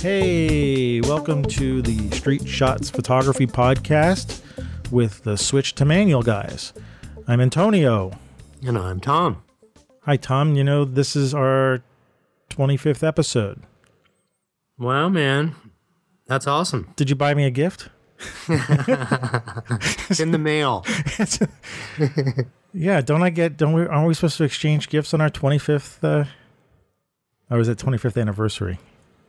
Hey, welcome to the Street Shots Photography Podcast with the Switch to Manual guys. I'm Antonio. And I'm Tom. Hi, Tom. You know, this is our 25th episode. Wow, man. That's awesome. Did you buy me a gift? It's in the mail. Yeah, don't I get, don't we, aren't we supposed to exchange gifts on our 25th, uh, or was it 25th anniversary?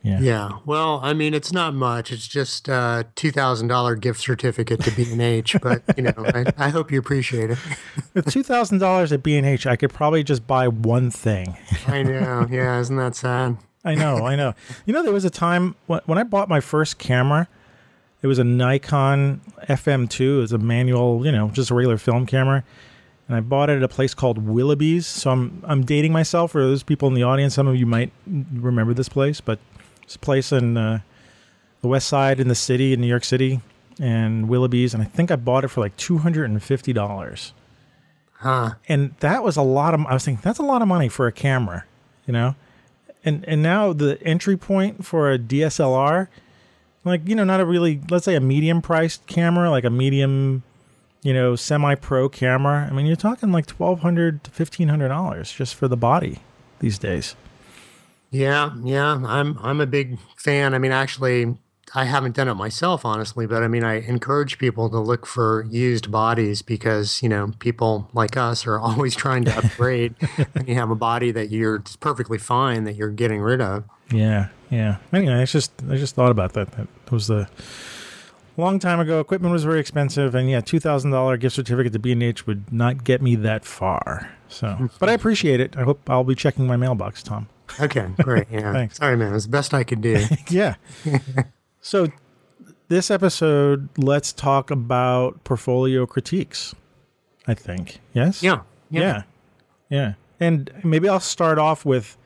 Yeah. Yeah. Well, I mean, it's not much. It's just a $2,000 gift certificate to B&H, but, you know, I, I hope you appreciate it. With $2,000 at B&H, I could probably just buy one thing. I know. Yeah. Isn't that sad? I know, I know. You know, there was a time when, when I bought my first camera, it was a Nikon FM2. It was a manual, you know, just a regular film camera. And I bought it at a place called Willoughby's. So I'm I'm dating myself for those people in the audience. Some of you might remember this place, but place in uh, the west side in the city in New York City and Willoughby's. And I think I bought it for like $250. Huh. and that was a lot of i was thinking that's a lot of money for a camera you know and and now the entry point for a dslr like you know not a really let's say a medium priced camera like a medium you know semi pro camera i mean you're talking like 1200 to 1500 dollars just for the body these days Yeah. Yeah. I'm, I'm a big fan. I mean, actually, I haven't done it myself, honestly, but I mean, I encourage people to look for used bodies because, you know, people like us are always trying to upgrade and you have a body that you're perfectly fine that you're getting rid of. yeah yeah anyway i just i just thought about that that was a long time ago equipment was very expensive and yeah $2000 gift certificate to b&h would not get me that far so but i appreciate it i hope i'll be checking my mailbox tom Okay, great. Yeah. Thanks. Sorry, man. It was the best I could do. yeah. so this episode, let's talk about portfolio critiques. I think. Yes. Yeah. Yeah. Yeah. And maybe I'll start off with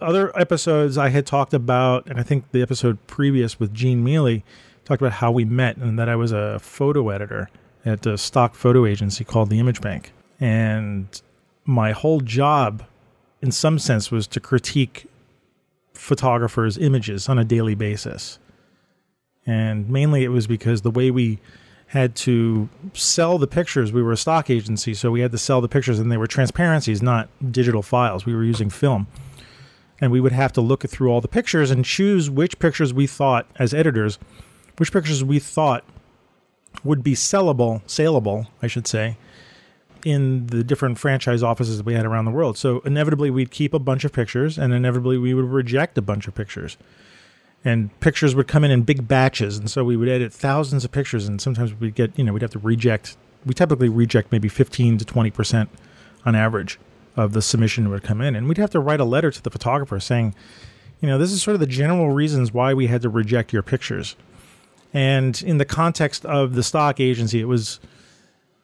other episodes I had talked about, and I think the episode previous with Gene Mealy talked about how we met and that I was a photo editor at a stock photo agency called the Image Bank. And my whole job, in some sense, was to critique photographers' images on a daily basis. And mainly it was because the way we had to sell the pictures, we were a stock agency, so we had to sell the pictures and they were transparencies, not digital files. We were using film. And we would have to look through all the pictures and choose which pictures we thought, as editors, which pictures we thought would be sellable, saleable, I should say, in the different franchise offices that we had around the world. So inevitably we'd keep a bunch of pictures and inevitably we would reject a bunch of pictures. And pictures would come in in big batches and so we would edit thousands of pictures and sometimes we'd get, you know, we'd have to reject we typically reject maybe 15 to 20% on average of the submission would come in and we'd have to write a letter to the photographer saying, you know, this is sort of the general reasons why we had to reject your pictures. And in the context of the stock agency, it was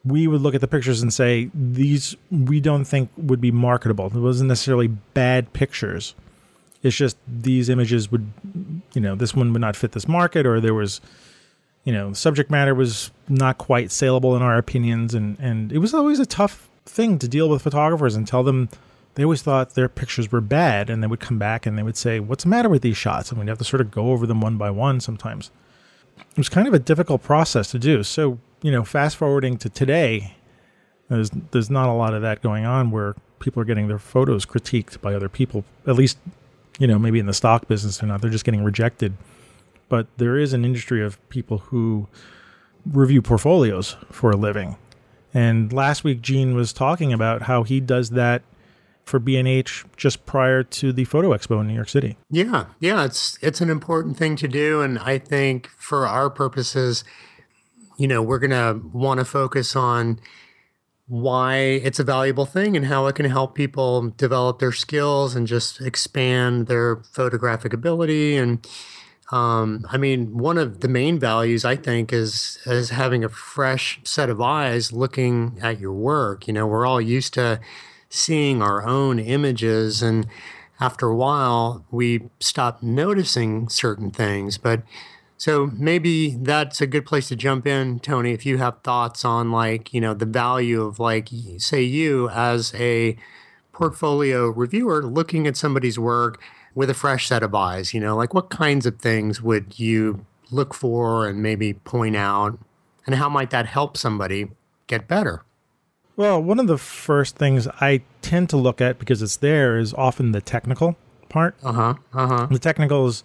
we would look at the pictures and say these we don't think would be marketable. It wasn't necessarily bad pictures. It's just these images would, you know, this one would not fit this market, or there was, you know, subject matter was not quite saleable in our opinions, and and it was always a tough thing to deal with photographers and tell them they always thought their pictures were bad, and they would come back and they would say, "What's the matter with these shots?" And we'd have to sort of go over them one by one sometimes it was kind of a difficult process to do. So, you know, fast forwarding to today, there's there's not a lot of that going on where people are getting their photos critiqued by other people. At least, you know, maybe in the stock business or not, they're just getting rejected. But there is an industry of people who review portfolios for a living. And last week Gene was talking about how he does that for B&H just prior to the photo expo in New York City. Yeah, yeah, it's it's an important thing to do, and I think for our purposes, you know, we're gonna want to focus on why it's a valuable thing and how it can help people develop their skills and just expand their photographic ability and um, I mean, one of the main values I think is is having a fresh set of eyes looking at your work. You know, we're all used to seeing our own images, and after a while, we stop noticing certain things. But so maybe that's a good place to jump in, Tony. If you have thoughts on like you know the value of like say you as a portfolio reviewer looking at somebody's work with a fresh set of eyes? You know, like what kinds of things would you look for and maybe point out? And how might that help somebody get better? Well, one of the first things I tend to look at because it's there is often the technical part. Uh huh. Uh huh. The technicals,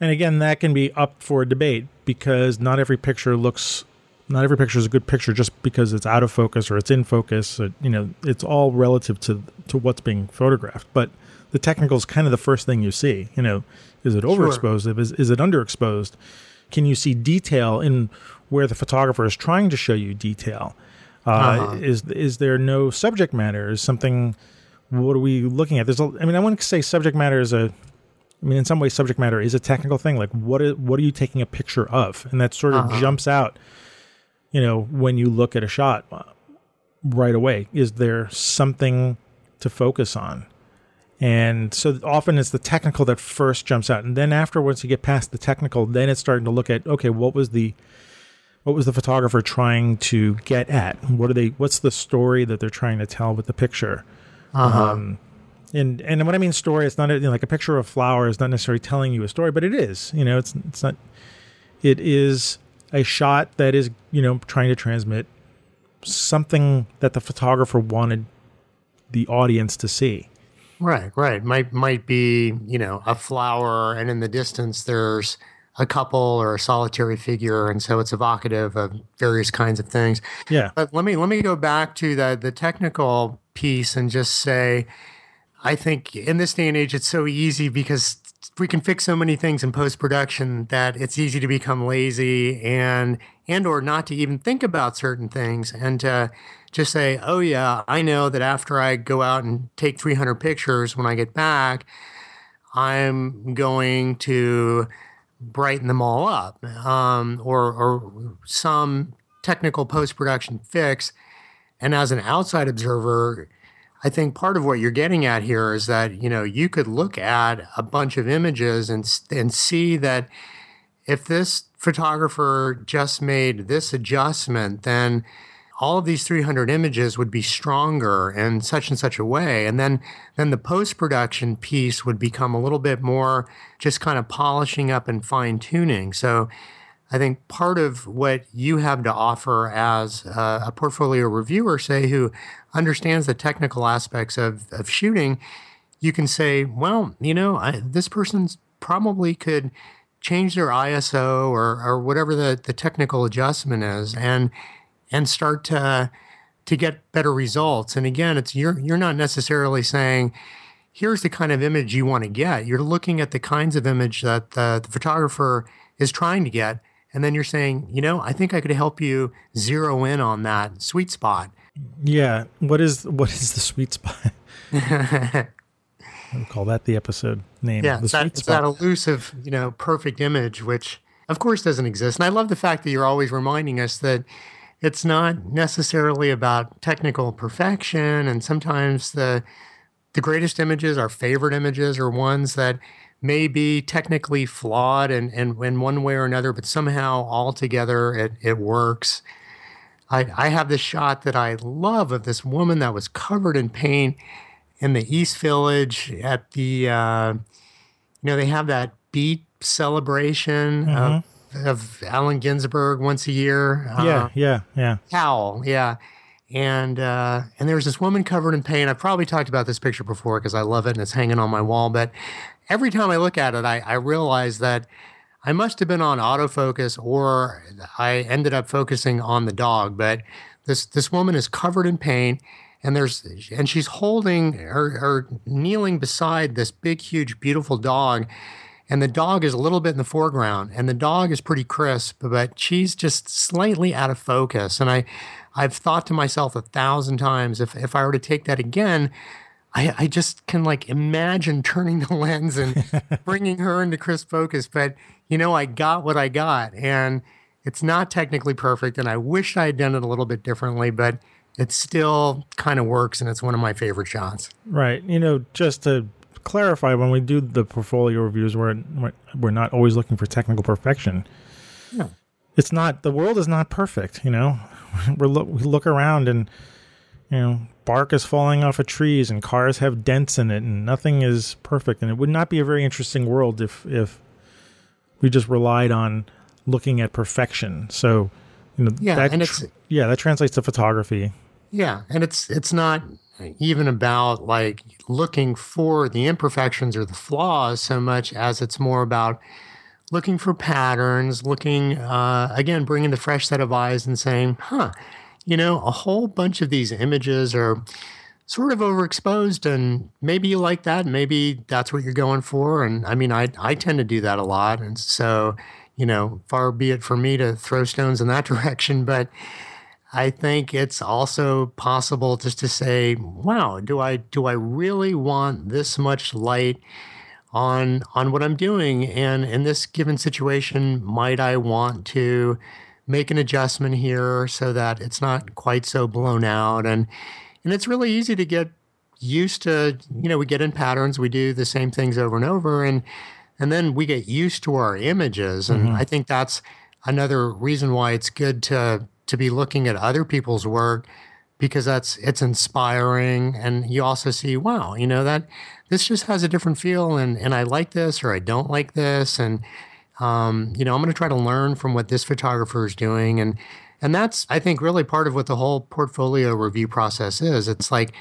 and again, that can be up for debate because not every picture looks, not every picture is a good picture just because it's out of focus or it's in focus. Or, you know, it's all relative to to what's being photographed. But the technical is kind of the first thing you see. You know, is it overexposed? Sure. Is is it underexposed? Can you see detail in where the photographer is trying to show you detail? Uh, uh-huh. Is is there no subject matter? Is something? What are we looking at? There's, a, I mean, I wouldn't say subject matter is a. I mean, in some ways, subject matter is a technical thing. Like, what is what are you taking a picture of? And that sort of uh-huh. jumps out. You know, when you look at a shot uh, right away, is there something to focus on? And so often it's the technical that first jumps out, and then after once you get past the technical, then it's starting to look at okay, what was the what was the photographer trying to get at? What are they? What's the story that they're trying to tell with the picture? Uh-huh. Um, and and when I mean story, it's not a, you know, like a picture of flower is not necessarily telling you a story, but it is. You know, it's it's not. It is a shot that is you know trying to transmit something that the photographer wanted the audience to see. Right, right. Might might be you know a flower, and in the distance there's a couple or a solitary figure, and so it's evocative of various kinds of things. Yeah. But let me let me go back to the the technical piece and just say, I think in this day and age, it's so easy because we can fix so many things in post production that it's easy to become lazy and and or not to even think about certain things and to just say, oh yeah, I know that after I go out and take 300 pictures when I get back, I'm going to brighten them all up um, or, or some technical post production fix. And as an outside observer, I think part of what you're getting at here is that you know you could look at a bunch of images and and see that if this photographer just made this adjustment, then all of these 300 images would be stronger in such and such a way. And then then the post production piece would become a little bit more just kind of polishing up and fine tuning so i think part of what you have to offer as a, a portfolio reviewer say who understands the technical aspects of, of shooting you can say well you know I, this person's probably could change their iso or, or whatever the, the technical adjustment is and and start to to get better results. And again, it's you're you're not necessarily saying here's the kind of image you want to get. You're looking at the kinds of image that the, the photographer is trying to get, and then you're saying, you know, I think I could help you zero in on that sweet spot. Yeah. What is what is the sweet spot? We'll call that the episode name. Yeah, the that, it's that elusive, you know, perfect image, which of course doesn't exist. And I love the fact that you're always reminding us that it's not necessarily about technical perfection and sometimes the the greatest images our favorite images are ones that may be technically flawed and and in one way or another but somehow altogether it it works I, I have this shot that I love of this woman that was covered in paint in the East Village at the, uh, you know, they have that beat celebration mm-hmm. of of Allen Ginsberg once a year. Yeah, uh, yeah, yeah. Howl, yeah. And uh, and there was this woman covered in paint. I've probably talked about this picture before because I love it and it's hanging on my wall. But every time I look at it, I, I realize that I must have been on autofocus or I ended up focusing on the dog. But this this woman is covered in paint and there's and she's holding or, or kneeling beside this big, huge, beautiful dog and the dog is a little bit in the foreground and the dog is pretty crisp but she's just slightly out of focus and i i've thought to myself a thousand times if if i were to take that again i i just can like imagine turning the lens and bringing her into crisp focus but you know i got what i got and it's not technically perfect and i wish i had done it a little bit differently but it still kind of works and it's one of my favorite shots right you know just to clarify when we do the portfolio reviews, we're we're not always looking for technical perfection. Yeah. It's not the world is not perfect. You know, we look we look around and you know, bark is falling off of trees and cars have dents in it and nothing is perfect. And it would not be a very interesting world if, if we just relied on looking at perfection. So, you know, Yeah, that and tr- yeah, that translates to photography. Yeah, and it's it's not even about like looking for the imperfections or the flaws so much as it's more about looking for patterns, looking uh, again, bringing the fresh set of eyes and saying, "Huh, you know, a whole bunch of these images are." Sort of overexposed, and maybe you like that. Maybe that's what you're going for. And I mean, I I tend to do that a lot, and so you know, far be it for me to throw stones in that direction. But I think it's also possible just to say, wow, do I do I really want this much light on on what I'm doing? And in this given situation, might I want to make an adjustment here so that it's not quite so blown out? And and it's really easy to get used to, you know, we get in patterns, we do the same things over and over and and then we get used to our images. And mm-hmm. I think that's another reason why it's good to to be looking at other people's work because that's it's inspiring and you also see wow you know that this just has a different feel and and i like this or i don't like this and um, you know i'm going to try to learn from what this photographer is doing and and that's i think really part of what the whole portfolio review process is. It's like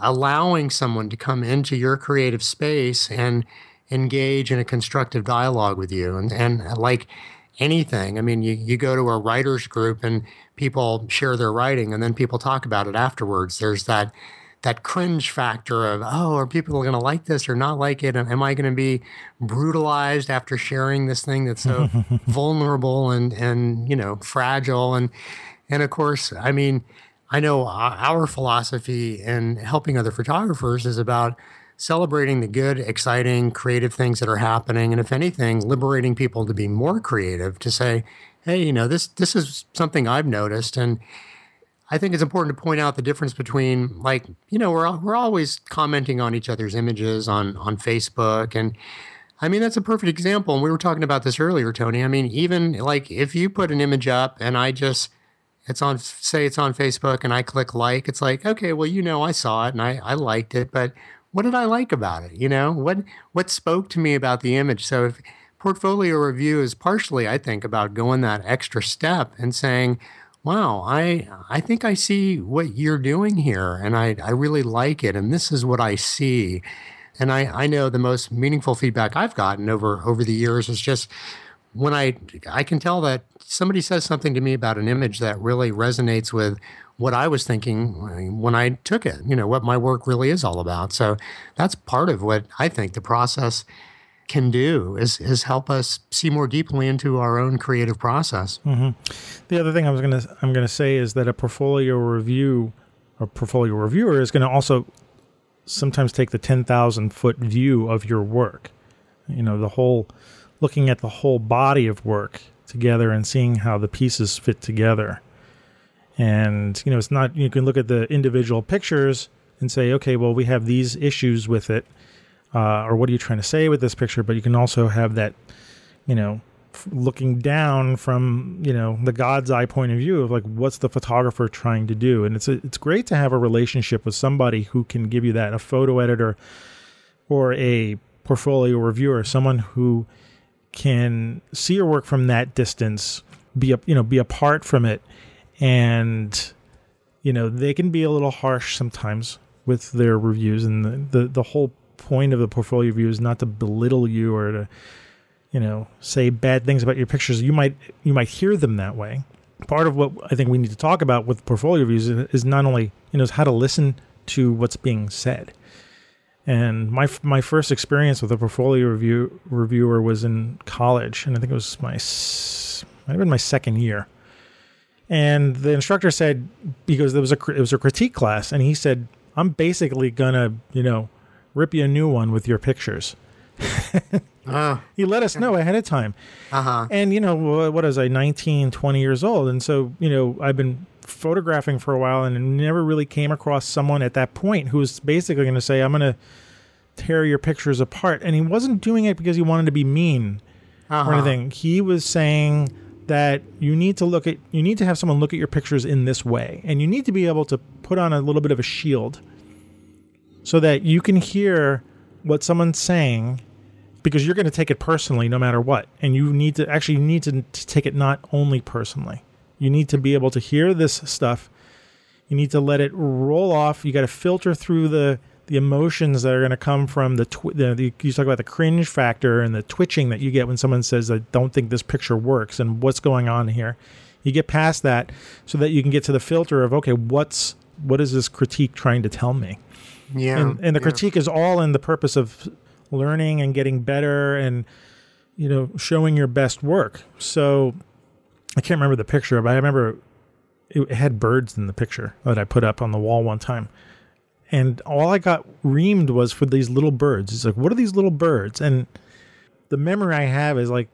allowing someone to come into your creative space and engage in a constructive dialogue with you and and like anything. I mean you, you go to a writers group and people share their writing and then people talk about it afterwards. There's that that cringe factor of oh are people going to like this or not like it? And am i going to be brutalized after sharing this thing that's so vulnerable and and you know fragile? And and of course i mean i know our philosophy in helping other photographers is about celebrating the good exciting creative things that are happening and if anything liberating people to be more creative to say hey you know this this is something i've noticed. And I think it's important to point out the difference between like you know we're we're always commenting on each other's images on on Facebook. And I mean that's a perfect example. And we were talking about this earlier Tony. I mean even like if you put an image up and I just it's on say it's on Facebook and I click like it's like okay well you know I saw it and I I liked it but what did I like about it? You know what what spoke to me about the image? So if portfolio review is partially I think about going that extra step and saying wow, I I think I see what you're doing here, and I I really like it, and this is what I see. And I I know the most meaningful feedback I've gotten over over the years is just when I I can tell that somebody says something to me about an image that really resonates with what I was thinking when I took it, you know, what my work really is all about. So that's part of what I think the process can do is is help us see more deeply into our own creative process. Mm-hmm. The other thing I was gonna I'm gonna say is that a portfolio review or portfolio reviewer is gonna also sometimes take the ten thousand foot view of your work. You know, the whole looking at the whole body of work together and seeing how the pieces fit together. And you know, it's not you can look at the individual pictures and say, okay, well, we have these issues with it, uh, or what are you trying to say with this picture? But you can also have that, you know, f- looking down from you know the God's eye point of view of like what's the photographer trying to do, and it's a, it's great to have a relationship with somebody who can give you that, a photo editor or a portfolio reviewer, someone who can see your work from that distance, be a, you know be apart from it, and you know they can be a little harsh sometimes with their reviews, and the the, the whole point of the portfolio review is not to belittle you or to you know say bad things about your pictures. You might you might hear them that way. Part of what I think we need to talk about with portfolio reviews is, not only you know is how to listen to what's being said. And my my first experience with a portfolio review reviewer was in college, and I think it was my might have been my second year. And the instructor said because there was a it was a critique class, and he said, "I'm basically gonna you know rip you a new one with your pictures." Oh, He let us know ahead of time. uh huh. And, you know, wha- what was I, 19, 20 years old? And so, you know, I've been photographing for a while and never really came across someone at that point who was basically going to say, I'm going to tear your pictures apart. And he wasn't doing it because he wanted to be mean Uh-huh. or anything. He was saying that you need to look at you need to have someone look at your pictures in this way and you need to be able to put on a little bit of a shield so that you can hear what someone's saying because you're going to take it personally no matter what and you need to actually you need to, to take it not only personally you need to be able to hear this stuff you need to let it roll off you got to filter through the the emotions that are going to come from the, tw- the, the you talk about the cringe factor and the twitching that you get when someone says I don't think this picture works and what's going on here. You get past that so that you can get to the filter of okay, what's what is this critique trying to tell me? Yeah. And, and the yeah. critique is all in the purpose of learning and getting better and you know showing your best work. So I can't remember the picture, but I remember it had birds in the picture that I put up on the wall one time and all I got reamed was for these little birds. It's like, what are these little birds? And the memory I have is like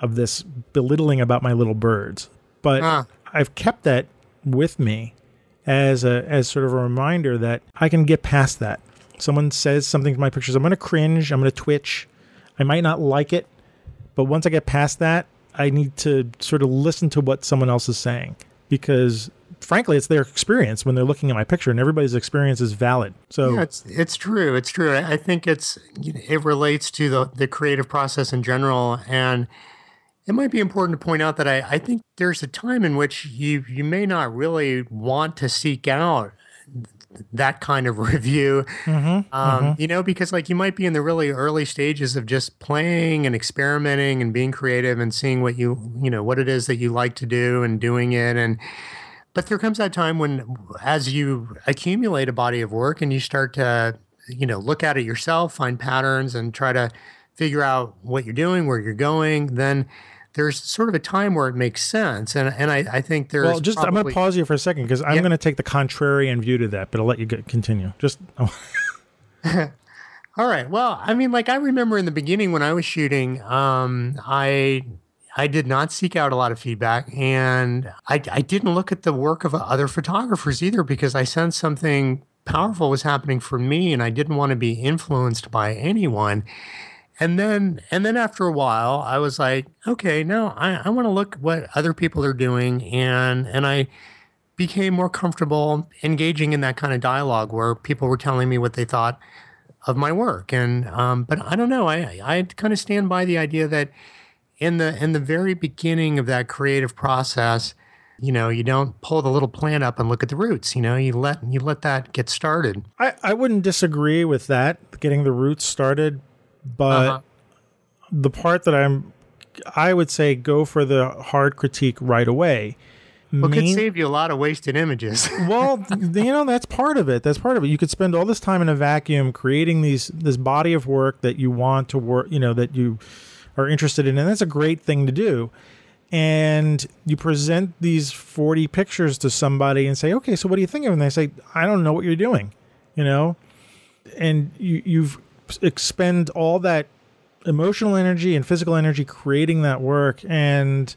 of this belittling about my little birds. But Huh. I've kept that with me as a as sort of a reminder that I can get past that. Someone says something to my pictures, I'm going to cringe, I'm going to twitch. I might not like it, but once I get past that, I need to sort of listen to what someone else is saying because frankly, it's their experience when they're looking at my picture, and everybody's experience is valid. So Yeah, it's it's true. It's true. I think it's it relates to the the creative process in general, and it might be important to point out that I, I think there's a time in which you you may not really want to seek out that kind of review. Um, you know because like you might be in the really early stages of just playing and experimenting and being creative and seeing what you you know what it is that you like to do and doing it. And but there comes that time when as you accumulate a body of work and you start to you know look at it yourself find patterns and try to figure out what you're doing where you're going then there's sort of a time where it makes sense and and i, I think there's well, just I'm going to pause you for a second because I'm Yeah. going to take the contrarian view to that, but I'll let you continue. Just oh, All right. Well, I mean, like I remember in the beginning when I was shooting, um, I I did not seek out a lot of feedback, and I I didn't look at the work of other photographers either because I sensed something powerful was happening for me, and I didn't want to be influenced by anyone. And then and then after a while, I was like, okay, no, I, I want to look what other people are doing, and and I became more comfortable engaging in that kind of dialogue where people were telling me what they thought of my work. And um, but I don't know. I I kind of stand by the idea that in the in the very beginning of that creative process, you know, you don't pull the little plant up and look at the roots. You know, you let you let that get started. I I wouldn't disagree with that, getting the roots started, but Uh-huh. the part that I'm, I would say go for the hard critique right away. Well, it could save you a lot of wasted images. well, you know that's part of it. That's part of it. You could spend all this time in a vacuum creating these this body of work that you want to work, you know, that you are interested in, and that's a great thing to do. And you present these forty pictures to somebody and say, "Okay, so what do you think of?" it?" And they say, "I don't know what you're doing," you know, and you you've expend all that emotional energy and physical energy creating that work and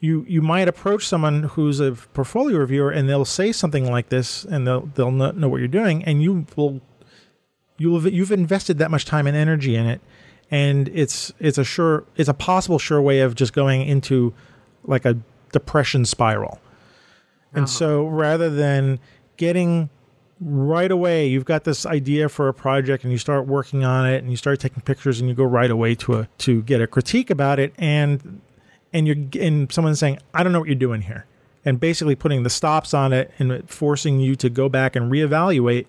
you you might approach someone who's a portfolio reviewer and they'll say something like this and they'll they'll not know what you're doing and you will you'll have, you've invested that much time and energy in it and it's it's a sure it's a possible sure way of just going into like a depression spiral. And uh-huh. so rather than getting right away you've got this idea for a project and you start working on it and you start taking pictures and you go right away to a to get a critique about it and and you're and someone's saying i don't know what you're doing here. And basically putting the stops on it and forcing you to go back and reevaluate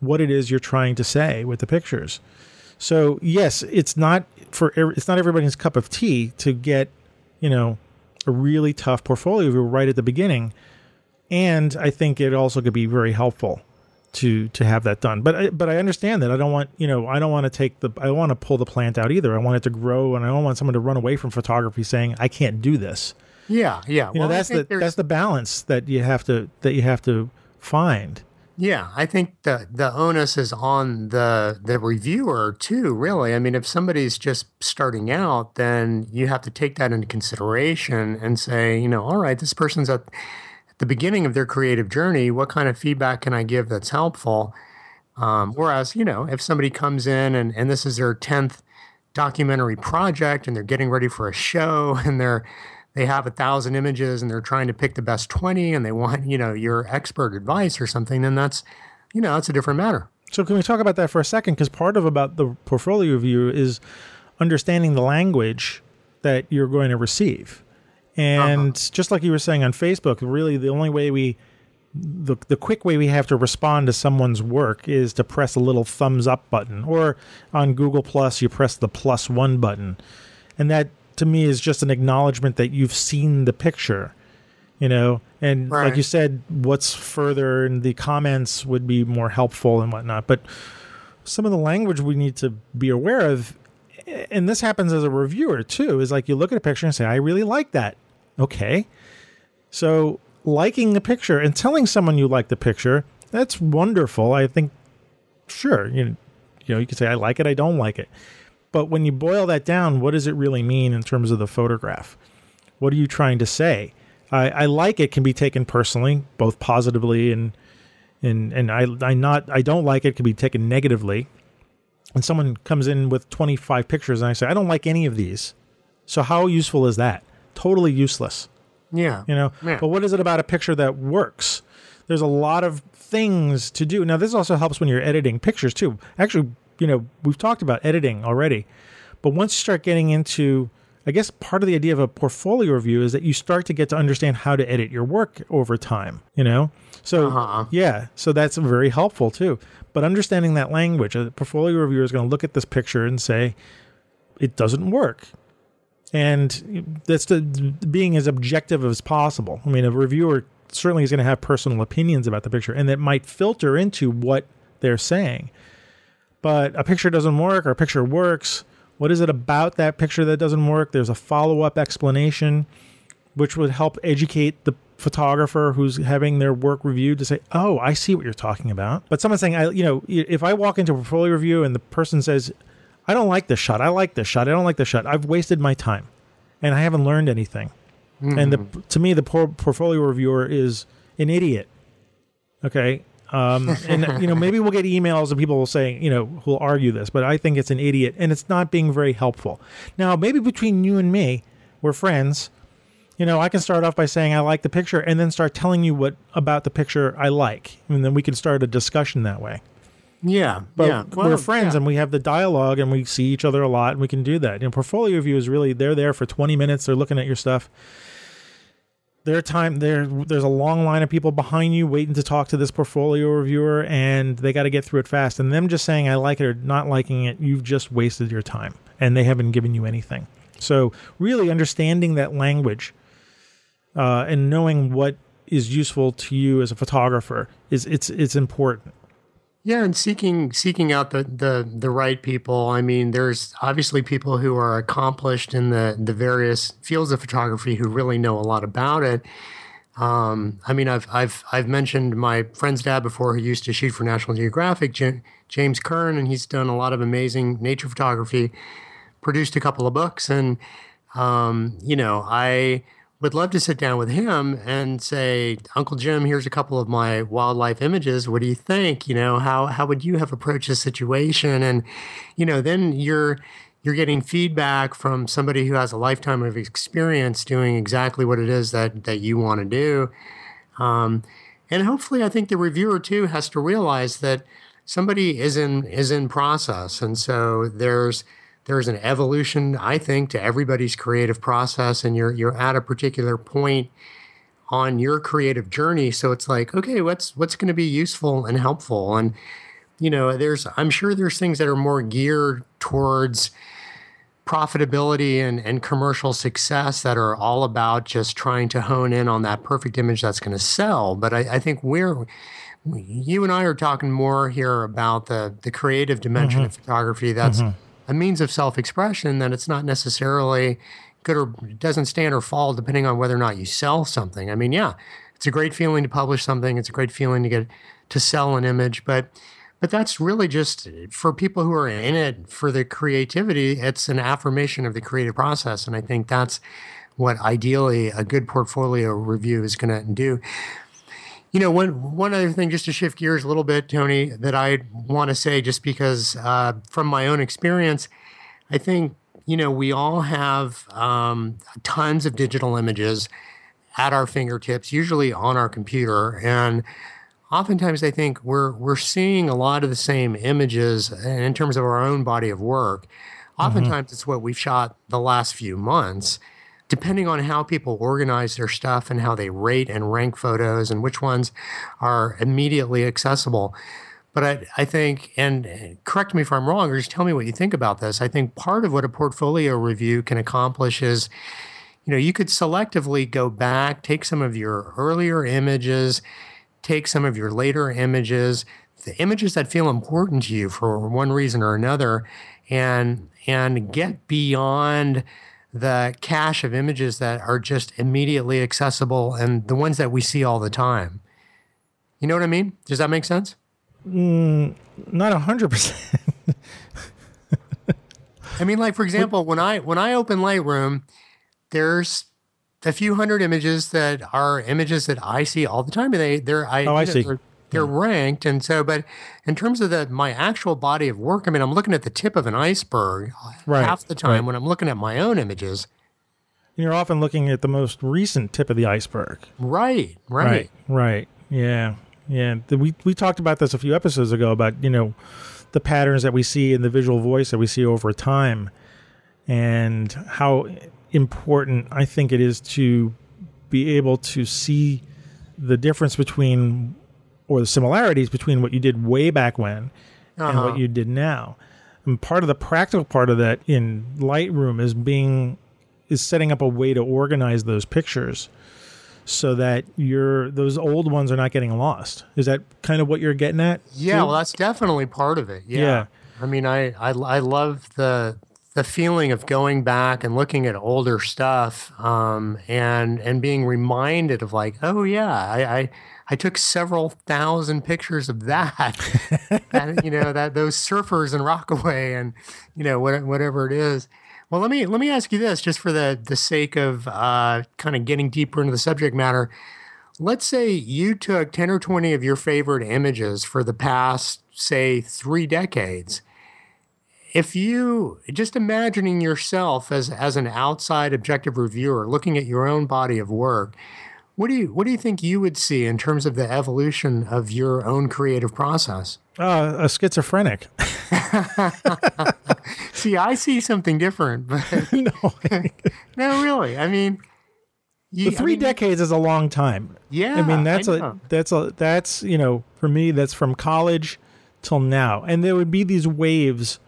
what it is you're trying to say with the pictures. So yes it's not for it's not everybody's cup of tea to get you know a really tough portfolio right at the beginning. And I think it also could be very helpful to to have that done. But I, but I understand that I don't want you know I don't want to take the I don't want to pull the plant out either. I want it to grow, and I don't want someone to run away from photography saying I can't do this. yeah, yeah. You know Well, I that's the there's- that's the balance that you have to that you have to find. Yeah, I think the the onus is on the the reviewer too. Really, I mean, if somebody's just starting out, then you have to take that into consideration and say, you know, all right, this person's at the beginning of their creative journey. What kind of feedback can I give that's helpful? Um, whereas, you know, if somebody comes in and and this is their tenth documentary project and they're getting ready for a show and they're they have a thousand images and they're trying to pick the best 20 and they want, you know, your expert advice or something, then that's, you know, that's a different matter. So can we talk about that for a second? Because part of about the portfolio review is understanding the language that you're going to receive. And uh-huh. just like you were saying on Facebook, really the only way we the the quick way we have to respond to someone's work is to press a little thumbs up button or on Google Plus you press the plus 1 button. And that to me is just an acknowledgement that you've seen the picture. You know, and right. like you said, what's further in the comments would be more helpful and whatnot. But some of the language we need to be aware of and this happens as a reviewer too is like you look at a picture and say i really like that okay. So liking the picture and telling someone you like the picture that's wonderful. I think sure you, you know you can say i like it i don't like it. But when you boil that down what does it really mean in terms of the photograph? What are you trying to say? I, I like it can be taken personally both positively and and and i i not i don't like it can be taken negatively. And someone comes in with 25 pictures and I say, I don't like any of these. So how useful is that? Totally useless. Yeah. You know, yeah. but what is it about a picture that works? There's a lot of things to do. Now, this also helps when you're editing pictures too. Actually, you know, we've talked about editing already, but once you start getting into, I guess part of the idea of a portfolio review is that you start to get to understand how to edit your work over time, you know? So, uh-huh. yeah, so that's very helpful too. But understanding that language, a portfolio reviewer is going to look at this picture and say, it doesn't work. And that's the, being as objective as possible. I mean, a reviewer certainly is going to have personal opinions about the picture, and that might filter into what they're saying. But a picture doesn't work, or a picture works. What is it about that picture that doesn't work? There's a follow up explanation, which would help educate the photographer who's having their work reviewed to say, "Oh, I see what you're talking about." But someone saying, "I, you know, if I walk into a portfolio review and the person says, "I don't like this shot. I like this shot. I don't like this shot." I've wasted my time, and I haven't learned anything. Mm-hmm. And the, to me, the por- portfolio reviewer is an idiot. Okay, um, and you know, maybe we'll get emails and people will say, you know, who'll argue this, but I think it's an idiot and it's not being very helpful. Now, maybe between you and me, we're friends you know, I can start off by saying I like the picture and then start telling you what about the picture I like. And then we can start a discussion that way. Yeah. But yeah. Well, we're friends yeah. and we have the dialogue and we see each other a lot and we can do that. You know, portfolio review is really they're there for 20 minutes, they're looking at your stuff. Their time there there's a long line of people behind you waiting to talk to this portfolio reviewer and they got to get through it fast. And them just saying I like it or not liking it, you've just wasted your time and they haven't given you anything. So, really understanding that language uh, and knowing what is useful to you as a photographer is it's it's important. Yeah, and seeking seeking out the the the right people. I mean, there's obviously people who are accomplished in the the various fields of photography who really know a lot about it. Um, I mean, I've I've I've mentioned my friend's dad before, who used to shoot for National Geographic, J- James Kern, and he's done a lot of amazing nature photography. Produced a couple of books, and um, you know, I would love to sit down with him and say, Uncle Jim, here's a couple of my wildlife images. What do you think? You know, how how would you have approached the situation? And, you know, then you're you're getting feedback from somebody who has a lifetime of experience doing exactly what it is that that you want to do. Um, and hopefully, I think the reviewer too has to realize that somebody is in is in process, and so there's there's an evolution, I think, to everybody's creative process, and you're you're at a particular point on your creative journey. So it's like, okay, what's what's going to be useful and helpful, and you know, there's I'm sure there's things that are more geared towards profitability and, and commercial success that are all about just trying to hone in on that perfect image that's going to sell. But I, I think we're you and I are talking more here about the the creative dimension mm-hmm. of photography that's mm-hmm a means of self expression, then it's not necessarily good or doesn't stand or fall depending on whether or not you sell something. I mean, yeah, it's a great feeling to publish something. It's a great feeling to get to sell an image, but but that's really just for people who are in it for the creativity. It's an affirmation of the creative process, and I think that's what ideally a good portfolio review is going to do. You know, one one other thing, just to shift gears a little bit, Tony, that I want to say, just because uh, from my own experience, I think you know, we all have um, tons of digital images at our fingertips, usually on our computer. And oftentimes I think we're we're seeing a lot of the same images in terms of our own body of work. Oftentimes mm-hmm. it's what we've shot the last few months. Depending on how people organize their stuff and how they rate and rank photos and which ones are immediately accessible. But I, I think, and correct me if I'm wrong, or just tell me what you think about this. I think part of what a portfolio review can accomplish is you know, you could selectively go back, take some of your earlier images, take some of your later images, the images that feel important to you for one reason or another, and and get beyond the cache of images that are just immediately accessible and the ones that we see all the time. You know what I mean? Does that make sense? Mm, not a hundred percent. I mean, like for example, when I when I open Lightroom there's a few hundred images that are images that I see all the time. And they they're I, oh, I see. They're, they're yeah. ranked, and so but in terms of the my actual body of work, I mean, I'm looking at the tip of an iceberg uh, right. half the time right. when I'm looking at my own images. You're often looking at the most recent tip of the iceberg. Right, right, right, right. Yeah, yeah. We we talked about this a few episodes ago about you know the patterns that we see in the visual voice that we see over time, and how important I think it is to be able to see the difference between or the similarities between what you did way back when uh-huh. and what uh-huh. you did now. And part of the practical part of that in Lightroom is being is setting up a way to organize those pictures so that your those old ones are not getting lost. Is that kind of what you're getting at? Yeah, too? well that's definitely part of it. Yeah. yeah. I mean, I, I I love the the feeling of going back and looking at older stuff um, and and being reminded of like, oh yeah, I, I I took several thousand pictures of that, and, you know that those surfers in Rockaway and you know what, whatever it is. Well, let me let me ask you this, just for the the sake of uh, kind of getting deeper into the subject matter. Let's say you took ten or twenty of your favorite images for the past, say, three decades if you just imagining yourself as as an outside objective reviewer looking at your own body of work what do you what do you think you would see in terms of the evolution of your own creative process? Uh, a schizophrenic. See i see something different but no no really. I mean you, the three I mean, decades is a long time. Yeah i mean that's I a that's a that's you know for me that's from college till now. And there would be these waves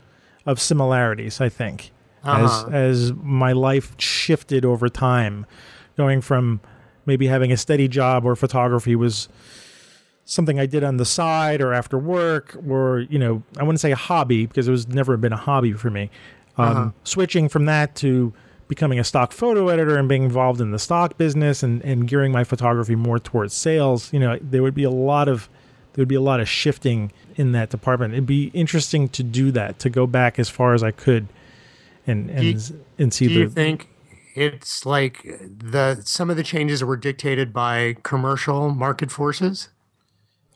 of similarities. I think uh-huh. as as my life shifted over time, going from maybe having a steady job or photography was something I did on the side or after work, or you know, I wouldn't say a hobby because it was never been a hobby for me. Um, uh-huh. Switching from that to becoming a stock photo editor and being involved in the stock business and, and gearing my photography more towards sales, you know, there would be a lot of there would be a lot of shifting in that department. It'd be interesting to do that, to go back as far as I could, and and you, and see. Do the, you think it's like the some of the changes were dictated by commercial market forces?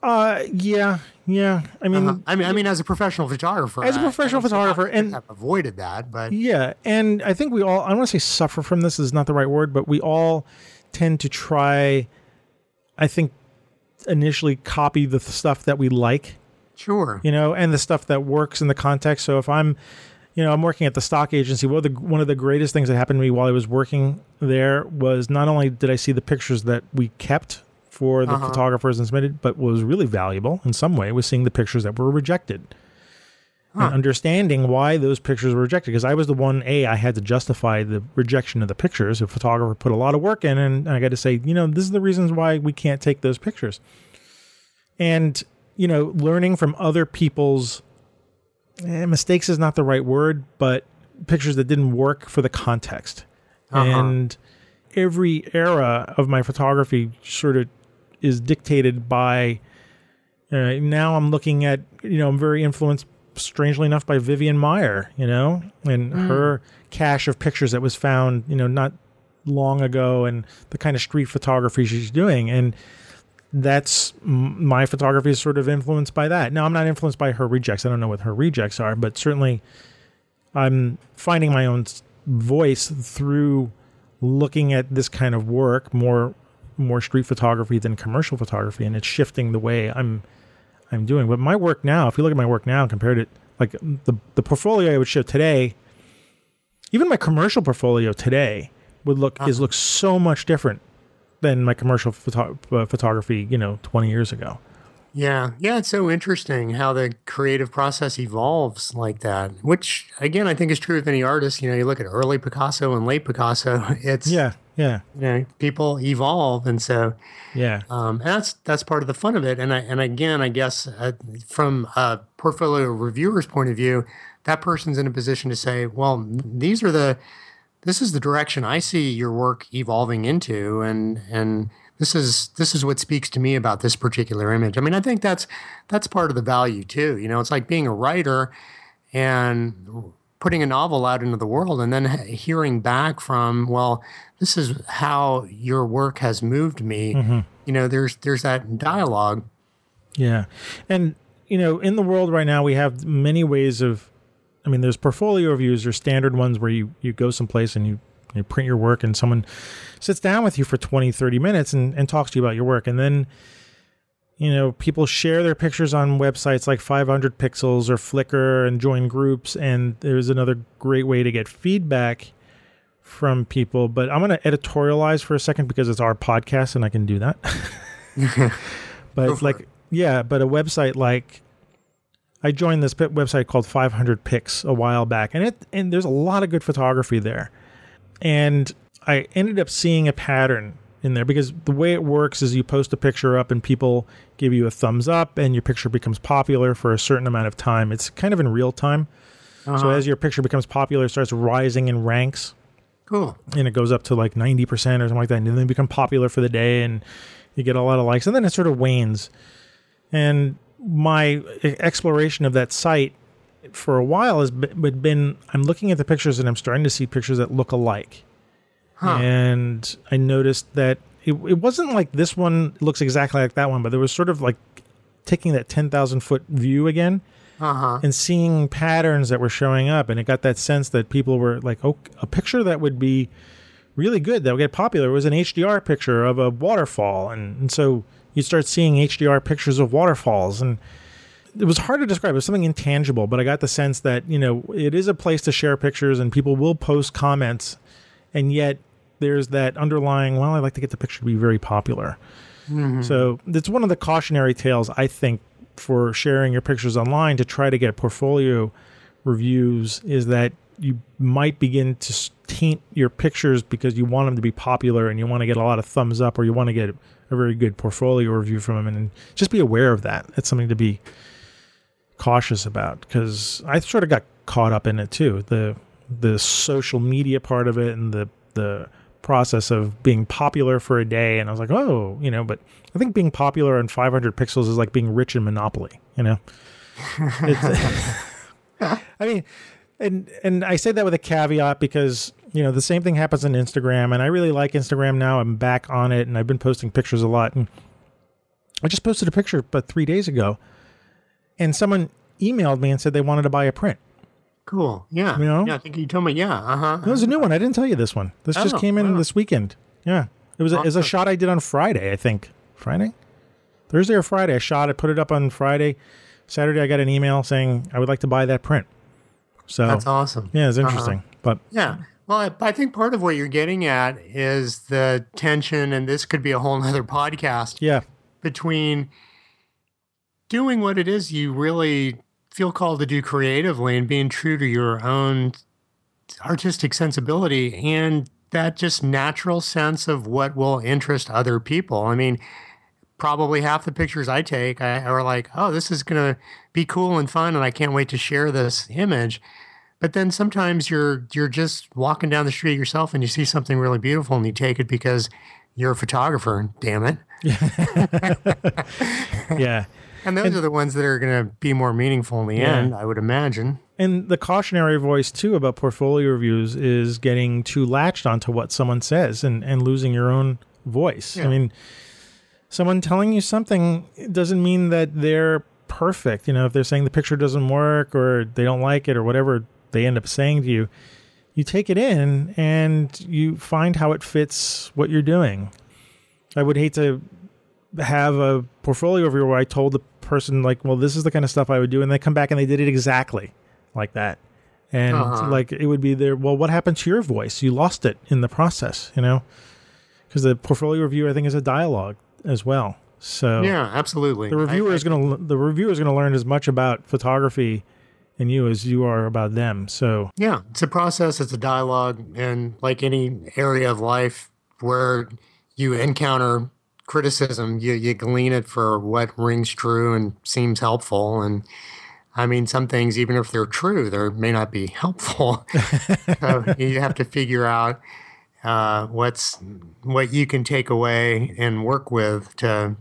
Uh, yeah, yeah. I mean, uh-huh. I mean, I mean, as a professional photographer, as a professional photographer, and have avoided that, but yeah, and I think we all. I don't want to say suffer from this is not the right word, but we all tend to try. I think initially copy the stuff that we like. Sure. You know, and the stuff that works in the context. So if I'm, you know, I'm working at the stock agency. Well, the, one of the greatest things that happened to me while I was working there was not only did I see the pictures that we kept for the uh-huh. photographers and submitted, but was really valuable in some way was seeing the pictures that were rejected huh. and understanding why those pictures were rejected. Because I was the one, A, I had to justify the rejection of the pictures. A photographer put a lot of work in, and I got to say, you know, this is the reasons why we can't take those pictures. And, you know, learning from other people's eh, mistakes is not the right word, but pictures that didn't work for the context. Uh-huh. And every era of my photography sort of is dictated by uh, now I'm looking at, you know, I'm very influenced strangely enough by Vivian Maier, you know, and mm. her cache of pictures that was found, you know, not long ago and the kind of street photography she's doing. And that's my photography is sort of influenced by that. Now, I'm not influenced by her rejects. I don't know what her rejects are, but certainly I'm finding my own voice through looking at this kind of work more more street photography than commercial photography and it's shifting the way I'm I'm doing. But my work now, if you look at my work now compared to like the the portfolio I would show today, even my commercial portfolio today would look uh-huh. is look so much different than my commercial photo- uh, photography, you know, 20 years ago. Yeah. Yeah. It's so interesting how the creative process evolves like that, which again, I think is true of any artist. You know, you look at early Picasso and late Picasso, it's, yeah, yeah. You know, people evolve. And so, yeah, um, and that's, that's part of the fun of it. And I, and again, I guess uh, from a portfolio reviewer's point of view, that person's in a position to say, well, these are the, this is the direction I see your work evolving into. And, and, this is this is what speaks to me about this particular image. I mean, I think that's that's part of the value too. You know, it's like being a writer and putting a novel out into the world and then hearing back from, well, this is how your work has moved me. Mm-hmm. You know, there's there's that dialogue. Yeah. And you know, in the world right now we have many ways of I mean, there's portfolio reviews, there's standard ones where you you go someplace and you you print your work and someone sits down with you for 20 30 minutes and, and talks to you about your work. And then you know people share their pictures on websites like 500 pixels or flickr and join groups. And there's another great way to get feedback from people. But i'm going to editorialize for a second because it's our podcast and i can do that. But it's like it. yeah but a website like I joined this website called 500 Pics a while back, and it and there's a lot of good photography there. And I ended up seeing a pattern in there because the way it works is you post a picture up and people give you a thumbs up and your picture becomes popular for a certain amount of time. It's kind of in real time. Uh-huh. So as your picture becomes popular, it starts rising in ranks. Cool. And it goes up to like 90% or something like that. And then they become popular for the day and you get a lot of likes. And then it sort of wanes. And my exploration of that site for a while has been I'm looking at the pictures and I'm starting to see pictures that look alike. Huh. And I noticed that it, it wasn't like this one looks exactly like that one, but there was sort of like taking that 10,000 foot view again uh-huh. and seeing patterns that were showing up. And it got that sense that people were like, oh, a picture that would be really good, that would get popular was an HDR picture of a waterfall. And, and so you start seeing HDR pictures of waterfalls. And it was hard to describe. It was something intangible, but I got the sense that you know it is a place to share pictures, and people will post comments, and yet there's that underlying. Well, I like to get the picture to be very popular. Mm-hmm. So it's one of the cautionary tales I think for sharing your pictures online to try to get portfolio reviews is that you might begin to taint your pictures because you want them to be popular and you want to get a lot of thumbs up or you want to get a very good portfolio review from them and just be aware of that. It's something to be cautious about because I sort of got caught up in it too. The the social media part of it and the the process of being popular for a day and I was like, "Oh, you know, but I think being popular on 500 pixels is like being rich in Monopoly, you know." I mean, and and I say that with a caveat because you know the same thing happens on Instagram, and I really like Instagram now. I'm back on it, and I've been posting pictures a lot. And I just posted a picture, but three days ago, and someone emailed me and said they wanted to buy a print. Cool. Yeah. You know? Yeah. I think you told me. Yeah. Uh huh. It was a new one. I didn't tell you this one. This oh, just came in wow. this weekend. Yeah. It was, a, it was a shot I did on Friday, I think. Friday? Thursday or Friday. I shot it, put it up on Friday. Saturday, I got an email saying I would like to buy that print. So that's awesome. Yeah, it's uh-huh. interesting. Uh-huh. But yeah. Well, I, I think part of what you're getting at is the tension, and this could be a whole other podcast. Yeah. Between doing what it is you really feel called to do creatively and being true to your own artistic sensibility and that just natural sense of what will interest other people. I mean, probably half the pictures I take I, are like, oh, this is going to be cool and fun, and I can't wait to share this image. But then sometimes you're you're just walking down the street yourself and you see something really beautiful and you take it because you're a photographer. Damn it. yeah. And those and, are the ones that are going to be more meaningful in the yeah. end, I would imagine. And the cautionary voice, too, about portfolio reviews is getting too latched onto what someone says and, and losing your own voice. Yeah. I mean, someone telling you something doesn't mean that they're perfect. You know, if they're saying the picture doesn't work or they don't like it or whatever, they end up saying to you, you take it in and you find how it fits what you're doing. I would hate to have a portfolio review where I told the person like, well, this is the kind of stuff I would do, and they come back and they did it exactly like that. And Uh-huh. like it would be there. Well, what happened to your voice? You lost it in the process, you know, because the portfolio review I think is a dialogue as well. So Yeah, absolutely. the reviewer I- is going to the reviewer is going to learn as much about photography and you as you are about them. So Yeah, it's a process, it's a dialogue, and like any area of life where you encounter criticism, you, you glean it for what rings true and seems helpful. And I mean, some things, even if they're true, they may not be helpful. so you have to figure out uh, what's what you can take away and work with to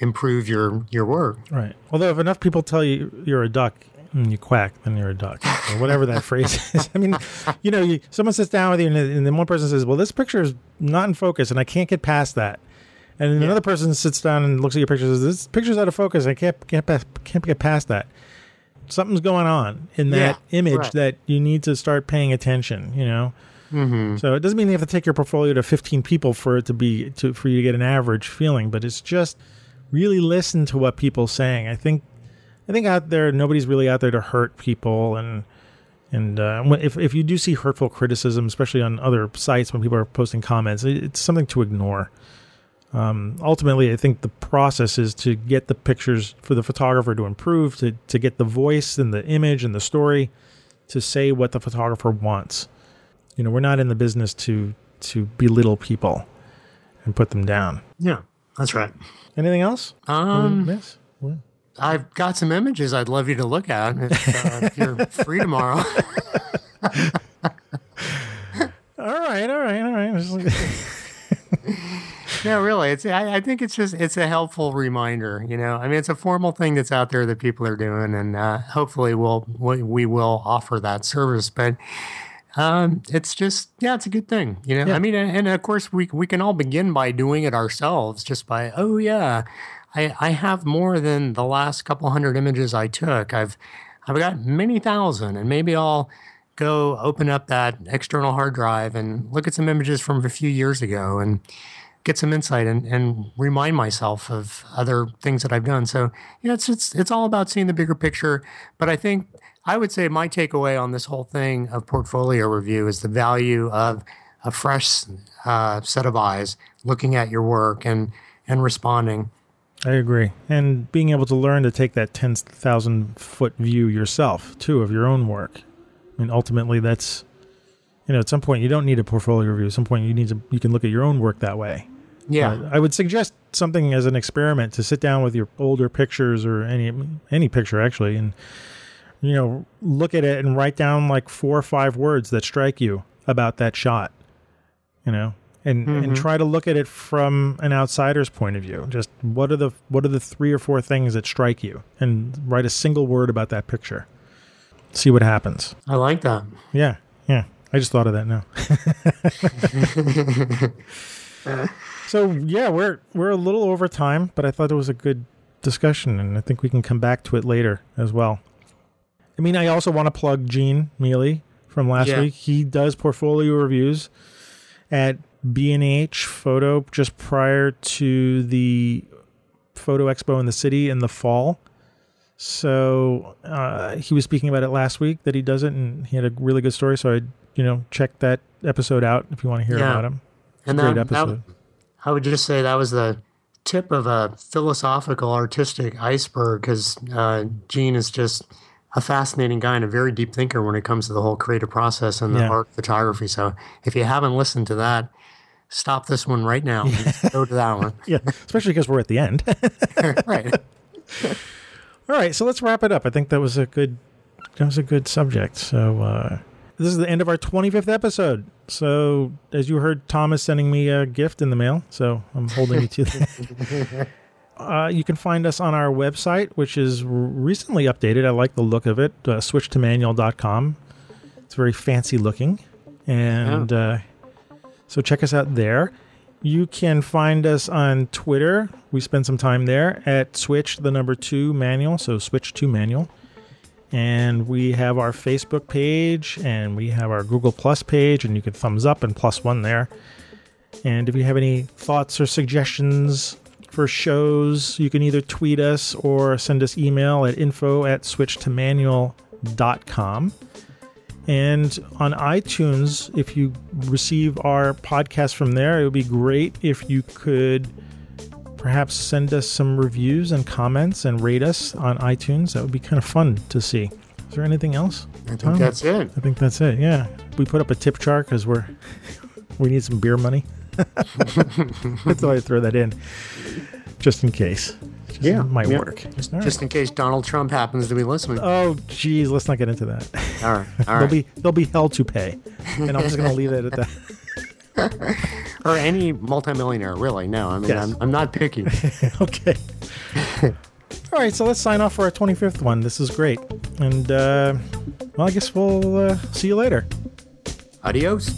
improve your your work. right. Although if enough people tell you you're a duck and you quack, then you're a duck or whatever that phrase is. I mean, you know, you, someone sits down with you and, and then one person says, "Well, this picture is not in focus, and I can't get past that." And then another person sits down and looks at your picture and says, "This picture's out of focus. I can't can't can't get past that." Something's going on in that Yeah, image right. that you need to start paying attention. You know. Mm-hmm. So it doesn't mean you have to take your portfolio to 15 people for it to be to for you to get an average feeling, but it's just really listen to what people saying. I think I think out there nobody's really out there to hurt people and and uh, if if you do see hurtful criticism, especially on other sites when people are posting comments, it- it's something to ignore. Um, ultimately, I think the process is to get the pictures for the photographer to improve, to to get the voice and the image and the story to say what the photographer wants. You know, we're not in the business to to belittle people and put them down. Yeah, that's right. Anything else? Um, Miss? What? I've got some images I'd love you to look at if, uh, if you're free tomorrow. All right, all right, all right. No, really, it's. I, I think it's just it's a helpful reminder. You know, I mean, it's a formal thing that's out there that people are doing, and uh, hopefully, we'll we, we will offer that service. But um, it's just yeah, it's a good thing. You know, Yeah. I mean, and, and of course, we we can all begin by doing it ourselves, just by oh yeah, I I have more than the last couple hundred images I took. I've I've got many thousand, and maybe I'll go open up that external hard drive and look at some images from a few years ago and get some insight and, and remind myself of other things that I've done. So, know, it's, it's, it's all about seeing the bigger picture. But I think I would say my takeaway on this whole thing of portfolio review is the value of a fresh uh, set of eyes looking at your work and, and responding. I agree. And being able to learn to take that 10,000 foot view yourself, too, of your own work. I mean, ultimately, that's, you know, at some point you don't need a portfolio review. At some point you need to, you can look at your own work that way. Yeah. Uh, I would suggest something as an experiment to sit down with your older pictures or any any picture actually, and you know look at it and write down like four or five words that strike you about that shot. You know, and and mm-hmm. try to look at it from an outsider's point of view. Just what are the what are the three or four things that strike you, and write a single word about that picture. See what happens. I like that. Yeah, yeah. I just thought of that now. so yeah, we're we're a little over time, but I thought it was a good discussion, and I think we can come back to it later as well. I mean, I also want to plug Gene Mealy from last Yeah. week. He does portfolio reviews at B and H Photo just prior to the photo expo in the city in the fall. So uh, he was speaking about it last week that he does it, and he had a really good story. So I, you know, check that episode out if you want to hear Yeah. about him. And Great that, that, episode. I would just say that was the tip of a philosophical, artistic iceberg because uh, Gene is just a fascinating guy and a very deep thinker when it comes to the whole creative process and the Yeah. art photography. So if you haven't listened to that, stop this one right now. go to that one. yeah, especially because we're at the end. right. All right, so let's wrap it up. I think that was a good that was a good subject. So uh, this is the end of our 25th episode. So as you heard, Tom is sending me a gift in the mail. So I'm holding you to that. Uh, you can find us on our website, which is recently updated. I like the look of it. Uh, switchtomanual.com. It's very fancy looking, and uh, so check us out there. You can find us on Twitter. We spend some time there at switch the number two manual, so switch to manual. And we have our Facebook page and we have our Google Plus page, and you can thumbs up and plus one there. And if you have any thoughts or suggestions for shows, you can either tweet us or send us email at info at switchtomanual.com. And on iTunes, if you receive our podcast from there, it would be great if you could perhaps send us some reviews and comments and rate us on iTunes. That would be kind of fun to see. Is there anything else? I think that's it. I think that's it. Yeah, we put up a tip chart because we're we need some beer money. I thought I'd throw that in just in case. Just Yeah, might yeah. work. Just, right. just in case Donald Trump happens to be listening. Oh, geez, let's not get into that. all right, all There'll be there'll be hell to pay, and I'm just going to leave it at that. or any multimillionaire, really. No, I mean, Yes. I'm, I'm not picky. okay. All right, so let's sign off for our 25th one. This is great, and uh, well, I guess we'll uh, see you later. Adios.